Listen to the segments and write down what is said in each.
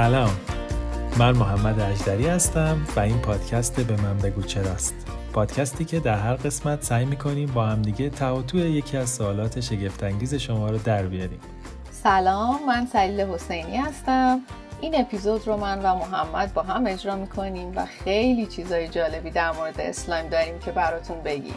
سلام. من محمد اجدری هستم و این پادکست به من بگو چراست. پادکستی که در هر قسمت سعی می‌کنیم با همدیگه تهاتو یکی از سوالات شگفتانگیز شما رو در بیاریم. سلام من سلیل حسینی هستم. این اپیزود رو من و محمد با هم اجرا می‌کنیم و خیلی چیزای جالبی در مورد اسلایم داریم که براتون بگیم.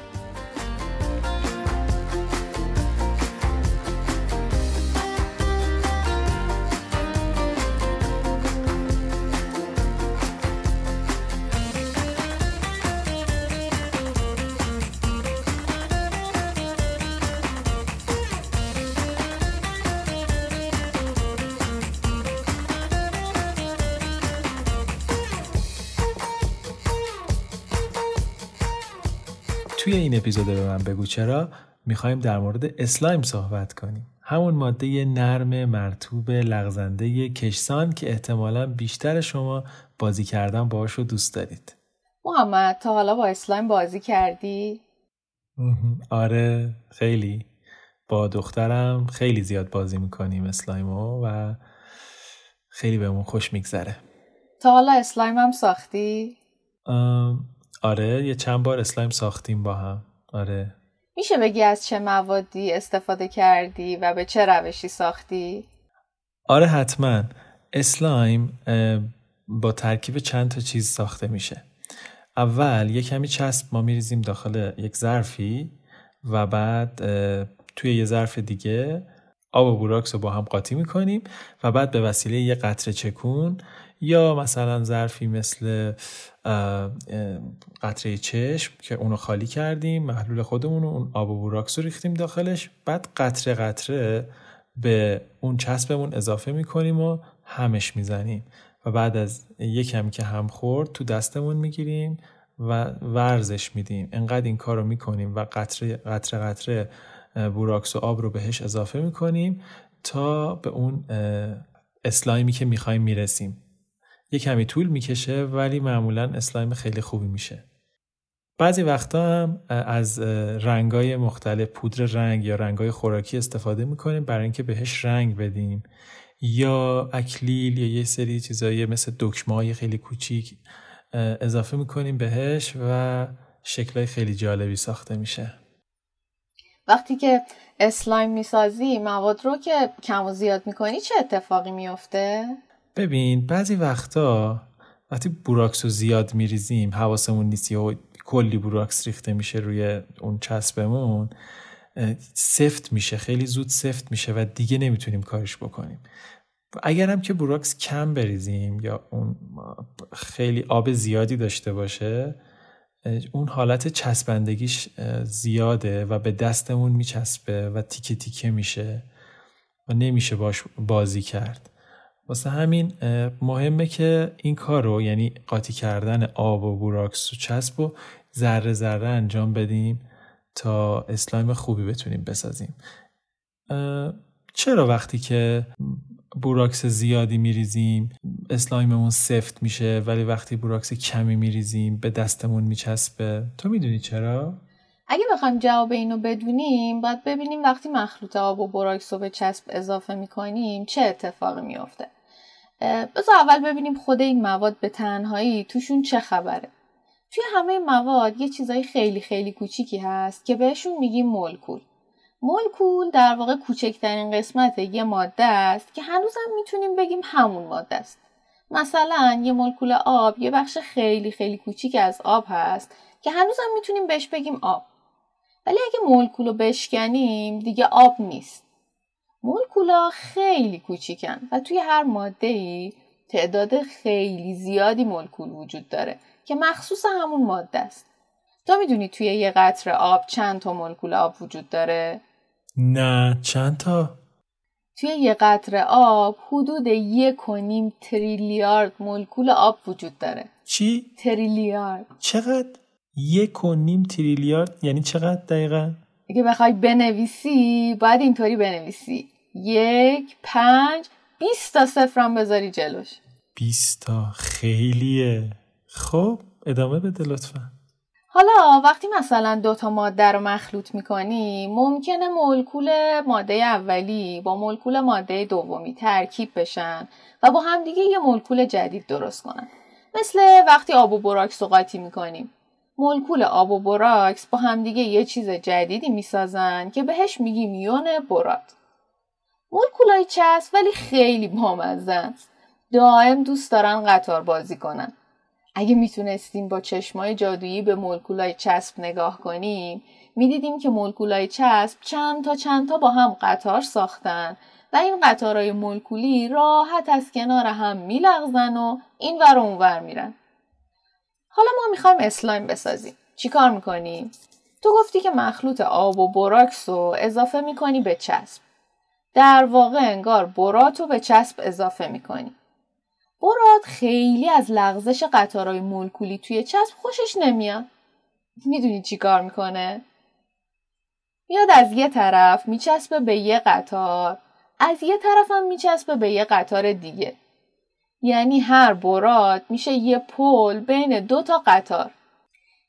توی این اپیزود به من بگو چرا می‌خوایم در مورد اسلایم صحبت کنیم. همون ماده نرم مرطوب لغزنده کشسان که احتمالا بیشتر شما بازی کردن باهاش رو دوست دارید. محمد تا حالا با اسلایم بازی کردی؟ آره خیلی. با دخترم خیلی زیاد بازی می‌کنیم اسلایمو و خیلی بهمون خوش میگذره. تا حالا اسلایم هم ساختی؟ آره یه چند بار اسلایم ساختیم با هم. آره. میشه بگی از چه موادی استفاده کردی و به چه روشی ساختی؟ آره حتما. اسلایم با ترکیب چند تا چیز ساخته میشه. اول یه کمی چسب ما میریزیم داخل یک ظرفی و بعد توی یه ظرف دیگه آب و بوراکس رو با هم قاطی می‌کنیم و بعد به وسیله یه قطره چکون یا مثلا ظرفی مثل قطره چشم که اونو خالی کردیم محلول خودمون اون آب و بوراکس رو ریختیم داخلش. بعد قطره قطره به اون چسبمون اضافه می‌کنیم و همش می‌زنیم. و بعد از یک کمی که هم خورد تو دستمون می‌گیریم و ورزش میدیم. انقدر این کار رو می‌کنیم و قطره قطره قطره بوراکس و آب رو بهش اضافه می‌کنیم تا به اون اسلایمی که می‌خوایم می‌رسیم. یه کمی طول می‌کشه ولی معمولا اسلایم خیلی خوبی میشه. بعضی وقتا هم از رنگای مختلف پودر رنگ یا رنگای خوراکی استفاده می‌کنیم برای اینکه بهش رنگ بدیم. یا اکلیل یا یه سری چیزایی مثل دکمه خیلی کوچیک اضافه می‌کنیم بهش و شکلهای خیلی جالبی ساخته میشه. وقتی که اسلایم می‌سازی مواد رو که کم و زیاد می‌کنی چه اتفاقی میفته؟ ببین بعضی وقتا وقتی بوراکس رو زیاد میریزیم حواسمون نیست یا کلی بوراکس ریخته میشه روی اون چسبمون سفت میشه خیلی زود سفت میشه و دیگه نمی‌تونیم کارش بکنیم. اگر هم که بوراکس کم بریزیم یا اون خیلی آب زیادی داشته باشه اون حالت چسبندگیش زیاده و به دستمون میچسبه و تیکه تیکه میشه و نمیشه باش بازی کرد. واسه همین مهمه که این کار رو یعنی قاطی کردن آب و بوراکس و چسب و ذره ذره انجام بدیم تا اسلایم خوبی بتونیم بسازیم چرا وقتی که بوراکس زیادی میریزیم اسلایممون سفت میشه ولی وقتی بوراکس کمی میریزیم به دستمون میچسبه تو می‌دونی چرا؟ اگه بخوایم جواب اینو بدونیم باید ببینیم وقتی مخلوط آب و بوراکس رو به چسب اضافه می‌کنیم چه اتفاقی میافته. بذار اول ببینیم خود این مواد به تنهایی توشون چه خبره. توی همه مواد یه چیزای خیلی خیلی کوچیکی هست که بهشون میگیم مولکول. مولکول در واقع کوچکترین قسمت یه ماده است که هنوزم می‌تونیم بگیم همون ماده است. مثلا یه مولکول آب یه بخش خیلی خیلی کوچیک از آب هست که هنوزم می‌تونیم بهش بگیم آب. ولی اگه مولکول رو بشکنیم دیگه آب نیست مولکولا خیلی کوچیکن و توی هر ماده ای تعداد خیلی زیادی مولکول وجود داره که مخصوص همون ماده است تو می‌دونی توی یه قطر آب چند تا مولکول آب وجود داره؟ نه چند تا؟ توی یه قطر آب حدود یک و نیم تریلیارد مولکول آب وجود داره چی؟ تریلیارد چقدر؟ یک و نیم تریلیارد یعنی چقدر دقیقا؟ اگه بخوای بنویسی باید اینطوری بنویسی. یک پنج بیست تا صفرم بذاری جلوش. بیست تا خیلیه. خب ادامه بده لطفا. حالا وقتی مثلا دوتا ماده رو مخلوط می‌کنی ممکنه مولکول ماده اولی با مولکول ماده دومی ترکیب بشن و با همدیگه یه مولکول جدید درست کنن. مثل وقتی آب و براکس رو قاطی می‌کنیم. مولکول آب و براکس با همدیگه یه چیز جدیدی می‌سازن که بهش میگیم یون برات. مولکولای چسب ولی خیلی بامزن دائم دوست دارن قطار بازی کنن. اگه می‌تونستیم با چشمای جادویی به مولکولای چسب نگاه کنیم می‌دیدیم که مولکولای چسب چند تا چند تا با هم قطار ساختن و این قطارهای مولکولی راحت از کنار هم میلغزن و این ور اون ور میرن. حالا ما می‌خوایم اسلایم بسازیم. چیکار می‌کنیم تو گفتی که مخلوط آب و براکس رو اضافه می‌کنی به چسب. در واقع انگار برات رو به چسب اضافه می‌کنی. برات خیلی از لغزش قطارهای مولکولی توی چسب خوشش نمیاد. می‌دونی چی کار می‌کنه؟ میاد از یه طرف میچسبه به یه قطار از یه طرف هم میچسبه به یه قطار دیگه. یعنی هر برات میشه یه پل بین دو تا قطار.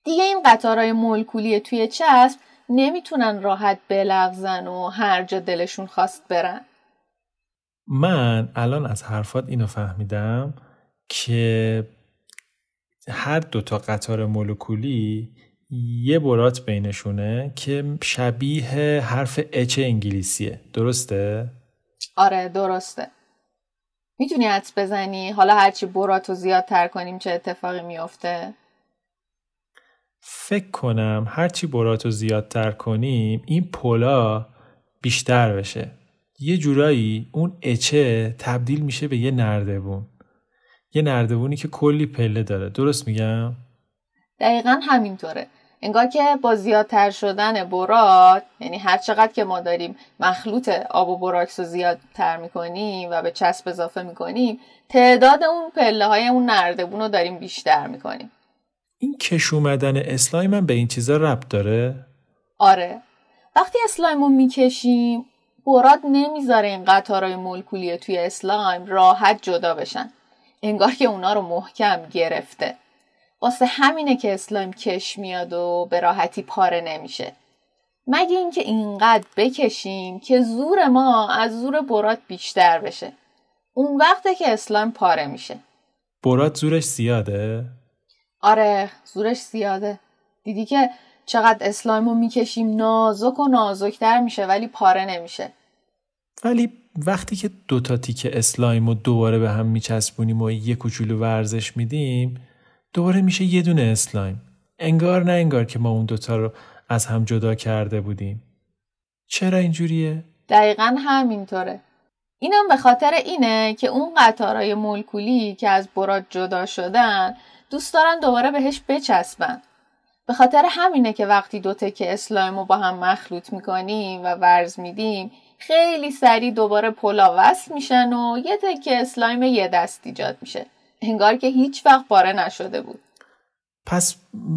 دیگه این قطارهای مولکولی توی چسب نمی‌تونن راحت بلغزن و هر جا دلشون خواست برن. من الان از حرفات اینو فهمیدم که هر دو تا قطار مولکولی یه برات بینشونه که شبیه حرف اچ انگلیسیه. درسته؟ آره درسته. می‌تونی حدس بزنی؟ حالا هرچی براتو زیادتر کنیم چه اتفاقی میافته؟ فکر کنم هرچی براتو زیادتر کنیم این پولا بیشتر بشه. یه جورایی اون اچه تبدیل میشه به یه نردبون. یه نردبونی که کلی پله داره. درست میگم؟ دقیقا همینطوره. انگار که با زیادتر شدن برات یعنی هر چقدر که ما داریم مخلوط آب و براکس رو زیادتر می‌کنیم و به چسب اضافه می‌کنیم تعداد اون پله های اون نردبون رو داریم بیشتر می‌کنیم. این کش اومدن اسلایم هم به این چیزا ربط داره؟ آره. وقتی اسلایم رو می‌کشیم براد نمی‌ذاره این قطارهای مولکولی توی اسلایم راحت جدا بشن. انگار که اونا رو محکم گرفته. واسه همینه که اسلایم کش میاد و به راحتی پاره نمیشه. مگه اینکه اینقدر بکشیم که زور ما از زور براد بیشتر بشه. اون وقته که اسلایم پاره میشه. براد زورش زیاده؟ آره زورش زیاده. دیدی که چقدر اسلایم رو می‌کشیم؟ نازک و نازکتر میشه ولی پاره نمیشه. ولی وقتی که دوتا تیک اسلایم رو دوباره به هم میچسبونیم و یه کوچولو ورزش میدیم دوباره میشه یه دونه اسلایم. انگار نه انگار که ما اون دوتا رو از هم جدا کرده بودیم. چرا اینجوریه؟ دقیقا همینطوره. اینم به خاطر اینه که اون قطارهای مولکولی که از براد جدا شدن دوست دارن دوباره بهش بچسبن. به خاطر همینه که وقتی دو تکه اسلایم رو با هم مخلوط می‌کنیم و ورز میدیم خیلی سریع دوباره پلا وصل میشن و یه تکه اسلایم یه دست ایجاد میشه. انگار که هیچ وقت پاره نشده بود. پس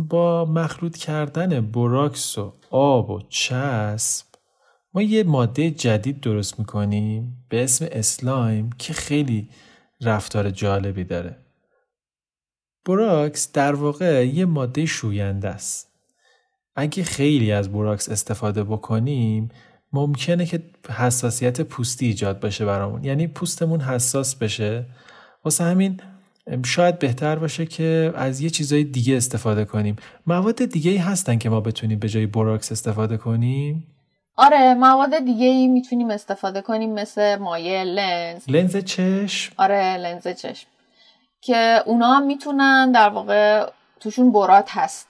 با مخلوط کردن براکس و آب و چسب ما یه ماده جدید درست می‌کنیم به اسم اسلایم که خیلی رفتار جالبی داره. براکس در واقع یه ماده شوینده است. اگه خیلی از براکس استفاده بکنیم ممکنه که حساسیت پوستی ایجاد بشه برامون. یعنی پوستمون حساس بشه. واسه همین شاید بهتر باشه که از یه چیزای دیگه استفاده کنیم. مواد دیگه ای هستن که ما بتونیم به جای بوراکس استفاده کنیم؟ آره مواد دیگه ای می‌تونیم استفاده کنیم مثل مایع لنز. لنز چشم؟ آره لنز چشم. که اونا هم می‌تونن در واقع توشون برات هست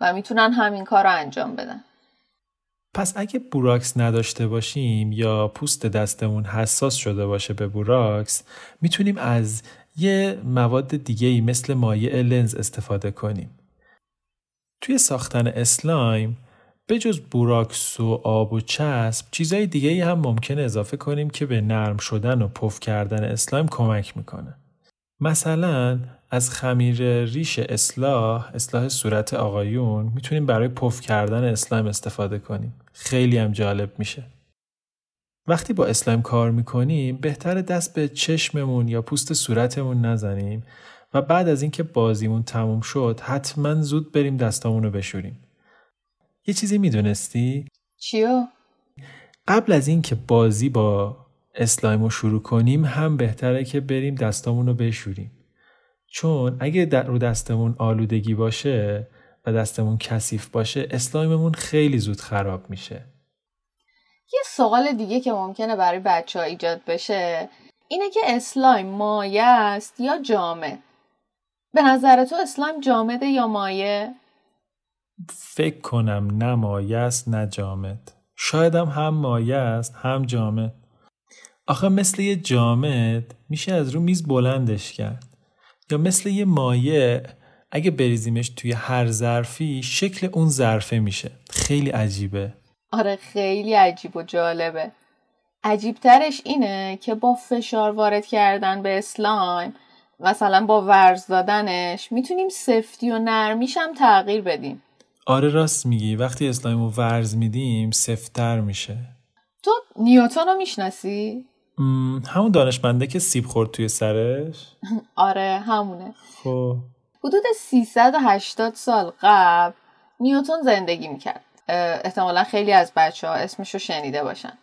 و می‌تونن همین کار رو انجام بدن. پس اگه بوراکس نداشته باشیم یا پوست دستمون حساس شده باشه به بوراکس می‌تونیم از یه مواد دیگه ای مثل مایع لنز استفاده کنیم. توی ساختن اسلایم به جز بوراکس و آب و چسب چیزای دیگه ای هم ممکنه اضافه کنیم که به نرم شدن و پف کردن اسلایم کمک می‌کنه. مثلا از خمیر ریش اصلاح اصلاح صورت آقایون می‌تونیم برای پف کردن اسلایم استفاده کنیم. خیلی هم جالب میشه. وقتی با اسلایم کار می‌کنیم بهتر دست به چشممون یا پوست صورتمون نزنیم و بعد از اینکه بازیمون تموم شد حتما زود بریم دستامون رو بشوریم یه چیزی می‌دونستی؟ چیو؟ قبل از اینکه بازی با اسلایم رو شروع کنیم هم بهتره که بریم دستامون رو بشوریم چون اگه در رو دستمون آلودگی باشه و دستمون کثیف باشه اسلایممون خیلی زود خراب میشه یه سوال دیگه که ممکنه برای بچه ها ایجاد بشه. اینه که اسلایم مایع است یا جامد به نظر تو اسلایم جامده یا مایع؟ فکر کنم نه مایع است نه جامد. شایدم هم مایع است هم جامد آخه مثل یه جامد میشه از رو میز بلندش کرد. یا مثل یه مایه اگه بریزیمش توی هر ظرفی شکل اون ظرفه میشه. خیلی عجیبه. آره خیلی عجیب و جالبه. عجیبترش اینه که با فشار وارد کردن به اسلایم مثلا با ورز دادنش می‌تونیم سفتی و نرمیش هم تغییر بدیم. آره راست میگی. وقتی اسلایم رو ورز میدیم سفتر میشه. تو نیوتون رو می‌شناسی؟ همون دانشمنده که سیب خورد توی سرش؟ آره همونه. خب. حدود 380 سال قبل نیوتون زندگی می‌کرد. احتمالا خیلی از بچه ها اسمش رو شنیده باشن.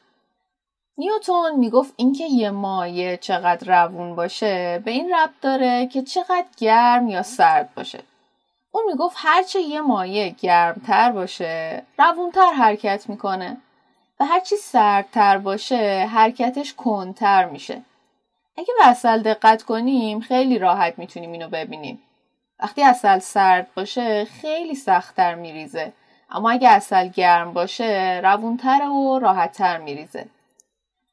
نیوتون می‌گفت اینکه یه مایه چقدر روون باشه به این ربط داره که چقدر گرم یا سرد باشه. اون می‌گفت هرچه یه مایه گرمتر باشه روونتر حرکت می‌کنه و هرچی سردتر باشه حرکتش کنتر میشه. اگه به اصل دقت کنیم خیلی راحت می‌تونیم اینو ببینیم. وقتی اصل سرد باشه خیلی سختتر میریزه. اما اگه اصل گرم باشه روونتر و راحتتر میریزه.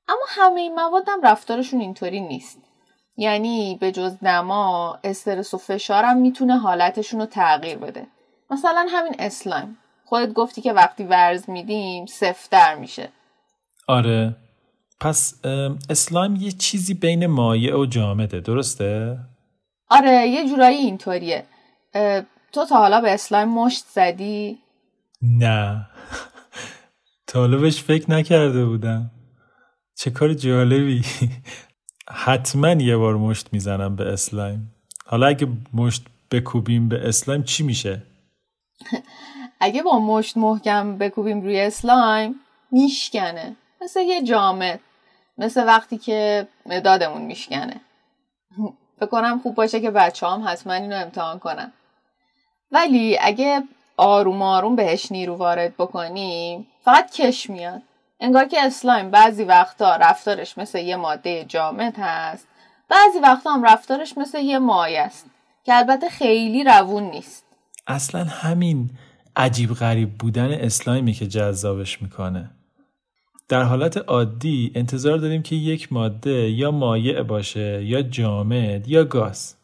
اما همه این مواد هم رفتارشون اینطوری نیست. یعنی به جز نما استرس و فشارم می‌تونه حالتشون رو تغییر بده. مثلا همین اسلایم. خودت گفتی که وقتی ورز میدیم سفتر میشه. آره. پس اسلایم یه چیزی بین مایع و جامده درسته؟ آره یه جورایی اینطوریه. تو تا حالا به اسلایم مشت زدی؟ نه. بهش فکر نکرده بودم. چه کار جالبی. حتما یه بار مشت می‌زنم به اسلایم. حالا اگه مشت بکوبیم به اسلایم چی میشه؟ اگه با مشت محکم بکوبیم روی اسلایم میشکنه. مثل یه جامد مثل وقتی که مدادمون میشکنه. بکنم خوب باشه که بچه هم حتما اینو امتحان کنن. ولی اگه آروم آروم بهش نیرو وارد بکنیم فقط کش میاد. انگار که اسلایم بعضی وقتا رفتارش مثل یه ماده جامد هست. بعضی وقتا هم رفتارش مثل یه مایه است که البته خیلی روون نیست. اصلا همین عجیب غریب بودن اسلایمی که جذابش می‌کنه. در حالت عادی انتظار داریم که یک ماده یا مایع باشه یا جامد یا گاز.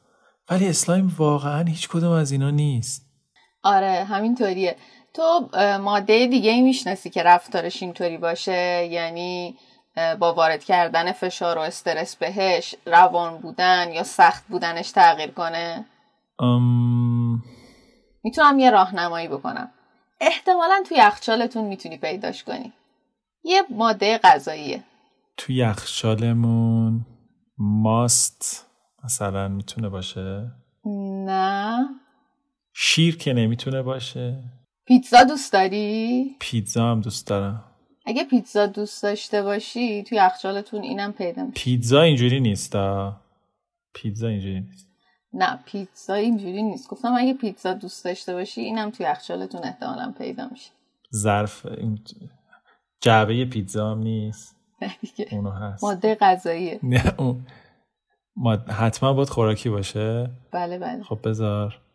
ولی اسلایم واقعا هیچ کدوم از اینا نیست. آره همینطوریه. تو ماده دیگه ای می‌شناسی که رفتارش اینطوری باشه؟ یعنی با وارد کردن فشار و استرس بهش روان بودن یا سخت بودنش تغییر کنه؟ ام... می‌تونم یه راهنمایی بکنم. احتمالا توی یخچالتون می‌تونی پیداش کنی. یه ماده غذاییه. تو یخچالمون ماست مثلا می‌تونه باشه؟ نه. شیر که نمی‌تونه باشه. پیتزا دوست داری؟ پیتزا هم دوست دارم. اگه پیتزا دوست داشته باشی تو یخچالتون اینم پیدا میشه. پیتزا اینجوری نیست پیتزا اینجوری نیست. نه پیتزا اینجوری نیست. گفتم اگه پیتزا دوست داشته باشی اینم تو یخچالتون احتمالا پیدا میشه. ظرف جعبه پیتزا هم نیست. دیگه. اونو هست. ماده غذاییه. نه اون حتما باید خوراکی باشه. بله بله. خب بذار.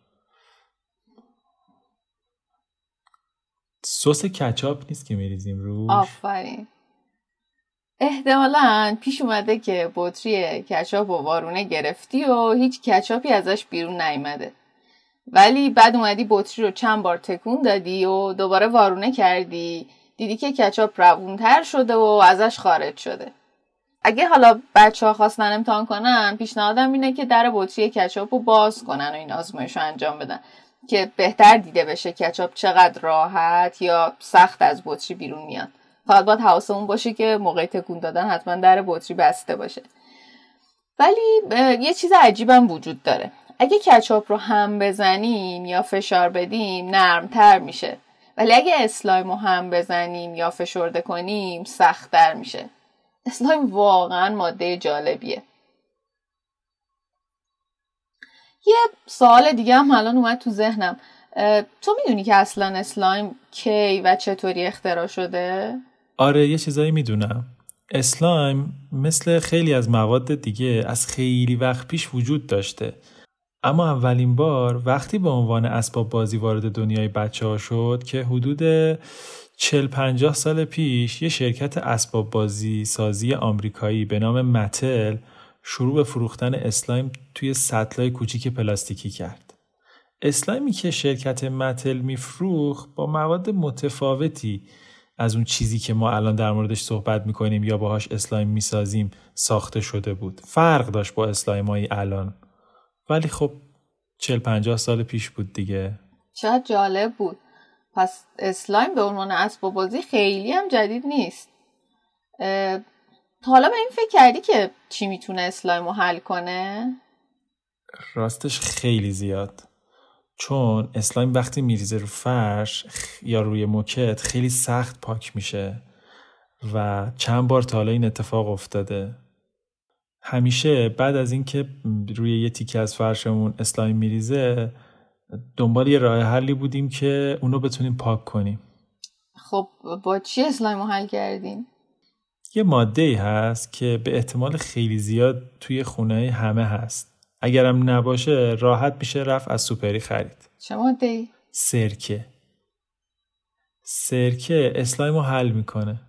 سس کچاپ نیست که میریزیم روش؟ آفرین. احتمالا پیش اومده که بطری کچاپ و وارونه گرفتی و هیچ کچاپی ازش بیرون نیامده ولی بعد اومدی بطری رو چند بار تکون دادی و دوباره وارونه کردی. دیدی که کچاپ روونتر شده و ازش خارج شده. اگه حالا بچه ها خواستن امتحان کنن پیشنهادم اینه که در بطری کچاپ رو باز کنن و این آزمایش رو انجام بدن. که بهتر دیده بشه کچاپ چقدر راحت یا سخت از بطری بیرون میاد. فقط باید حواسمون باشه که موقع تکون دادن حتما در بطری بسته باشه. ولی یه چیز عجیبم وجود داره. اگه کچاپ رو هم بزنیم یا فشار بدیم نرمتر میشه. ولی اگه اسلایم رو هم بزنیم یا فشرده کنیم سختتر میشه. اسلایم واقعا ماده جالبیه. یه سوال دیگه هم الان اومد تو ذهنم. تو می‌دونی که اصلا اسلایم کی و چطوری اختراع شده؟ آره یه چیزایی می‌دونم. اسلایم مثل خیلی از مواد دیگه از خیلی وقت پیش وجود داشته. اما اولین بار وقتی به عنوان اسباب بازی وارد دنیای بچه ها شد که حدود 40 50 سال پیش یه شرکت اسباب بازی سازی آمریکایی به نام متل شروع به فروختن اسلایم توی سطلای کوچیک پلاستیکی کرد. اسلایمی که شرکت Mattel میفروخت با مواد متفاوتی از اون چیزی که ما الان در موردش صحبت می‌کنیم یا باهاش اسلایم می‌سازیم ساخته شده بود. فرق داشت با اسلایم الان. ولی خب 40 50 سال پیش بود دیگه. چقدر جالب بود. پس اسلایم به عنوان اسباب بازی خیلی هم جدید نیست. حالا به این فکر کردی که چی می‌تونه اسلایم رو حل کنه؟ راستش خیلی زیاد چون اسلایم وقتی میریزه رو فرش یا روی موکت خیلی سخت پاک میشه و چند بار تا حالا این اتفاق افتاده همیشه بعد از اینکه روی یه تیکه از فرشمون اسلایم میریزه دنبال یه راه حلی بودیم که اونو بتونیم پاک کنیم خب با چی اسلایم رو حل کردیم؟ یه ماده ای هست که به احتمال خیلی زیاد توی خونه همه هست. اگرم نباشه راحت میشه رفت از سوپری خرید. چه ماده ای؟ سرکه. سرکه اسلایم رو حل می‌کنه.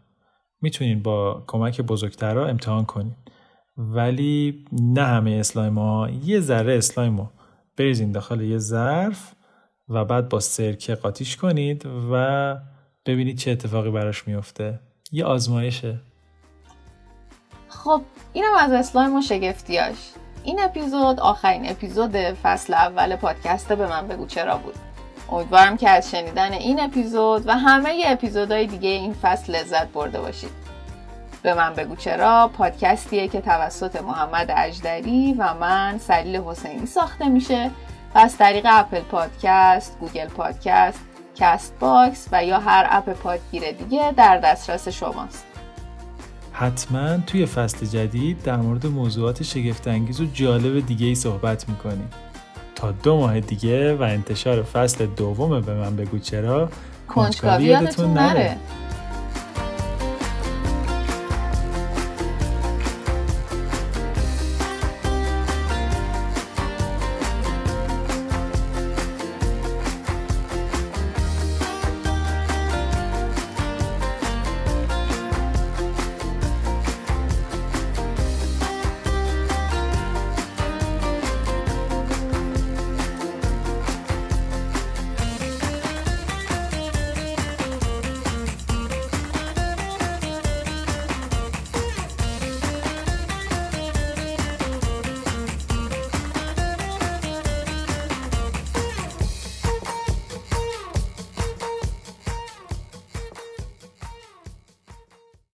می‌تونین با کمک بزرگترها امتحان کنین. ولی نه همه اسلایم ها. یه ذره اسلایم رو بریزین داخل یه ظرف و بعد با سرکه قاطیش کنید و ببینید چه اتفاقی براش میفته یه آزمایشه. خب اینم از اسلایم و شگفتیاش. این اپیزود آخرین اپیزود فصل اول پادکست به من بگو چرا بود. امیدوارم که از شنیدن این اپیزود و همه اپیزودهای دیگه این فصل لذت برده باشید. به من بگو چرا پادکستیه که توسط محمد اجدری و من سلیل حسینی ساخته میشه و از طریق Apple Podcast، Google Podcast، Castbox و یا هر اپ پادگیر دیگه در دسترس شماست. حتما توی فصل جدید در مورد موضوعات شگفتانگیز و جالب دیگه ای صحبت می‌کنیم. تا دو ماه دیگه و انتشار فصل دوم به من بگو چرا. کنجکاوی یادتون نره.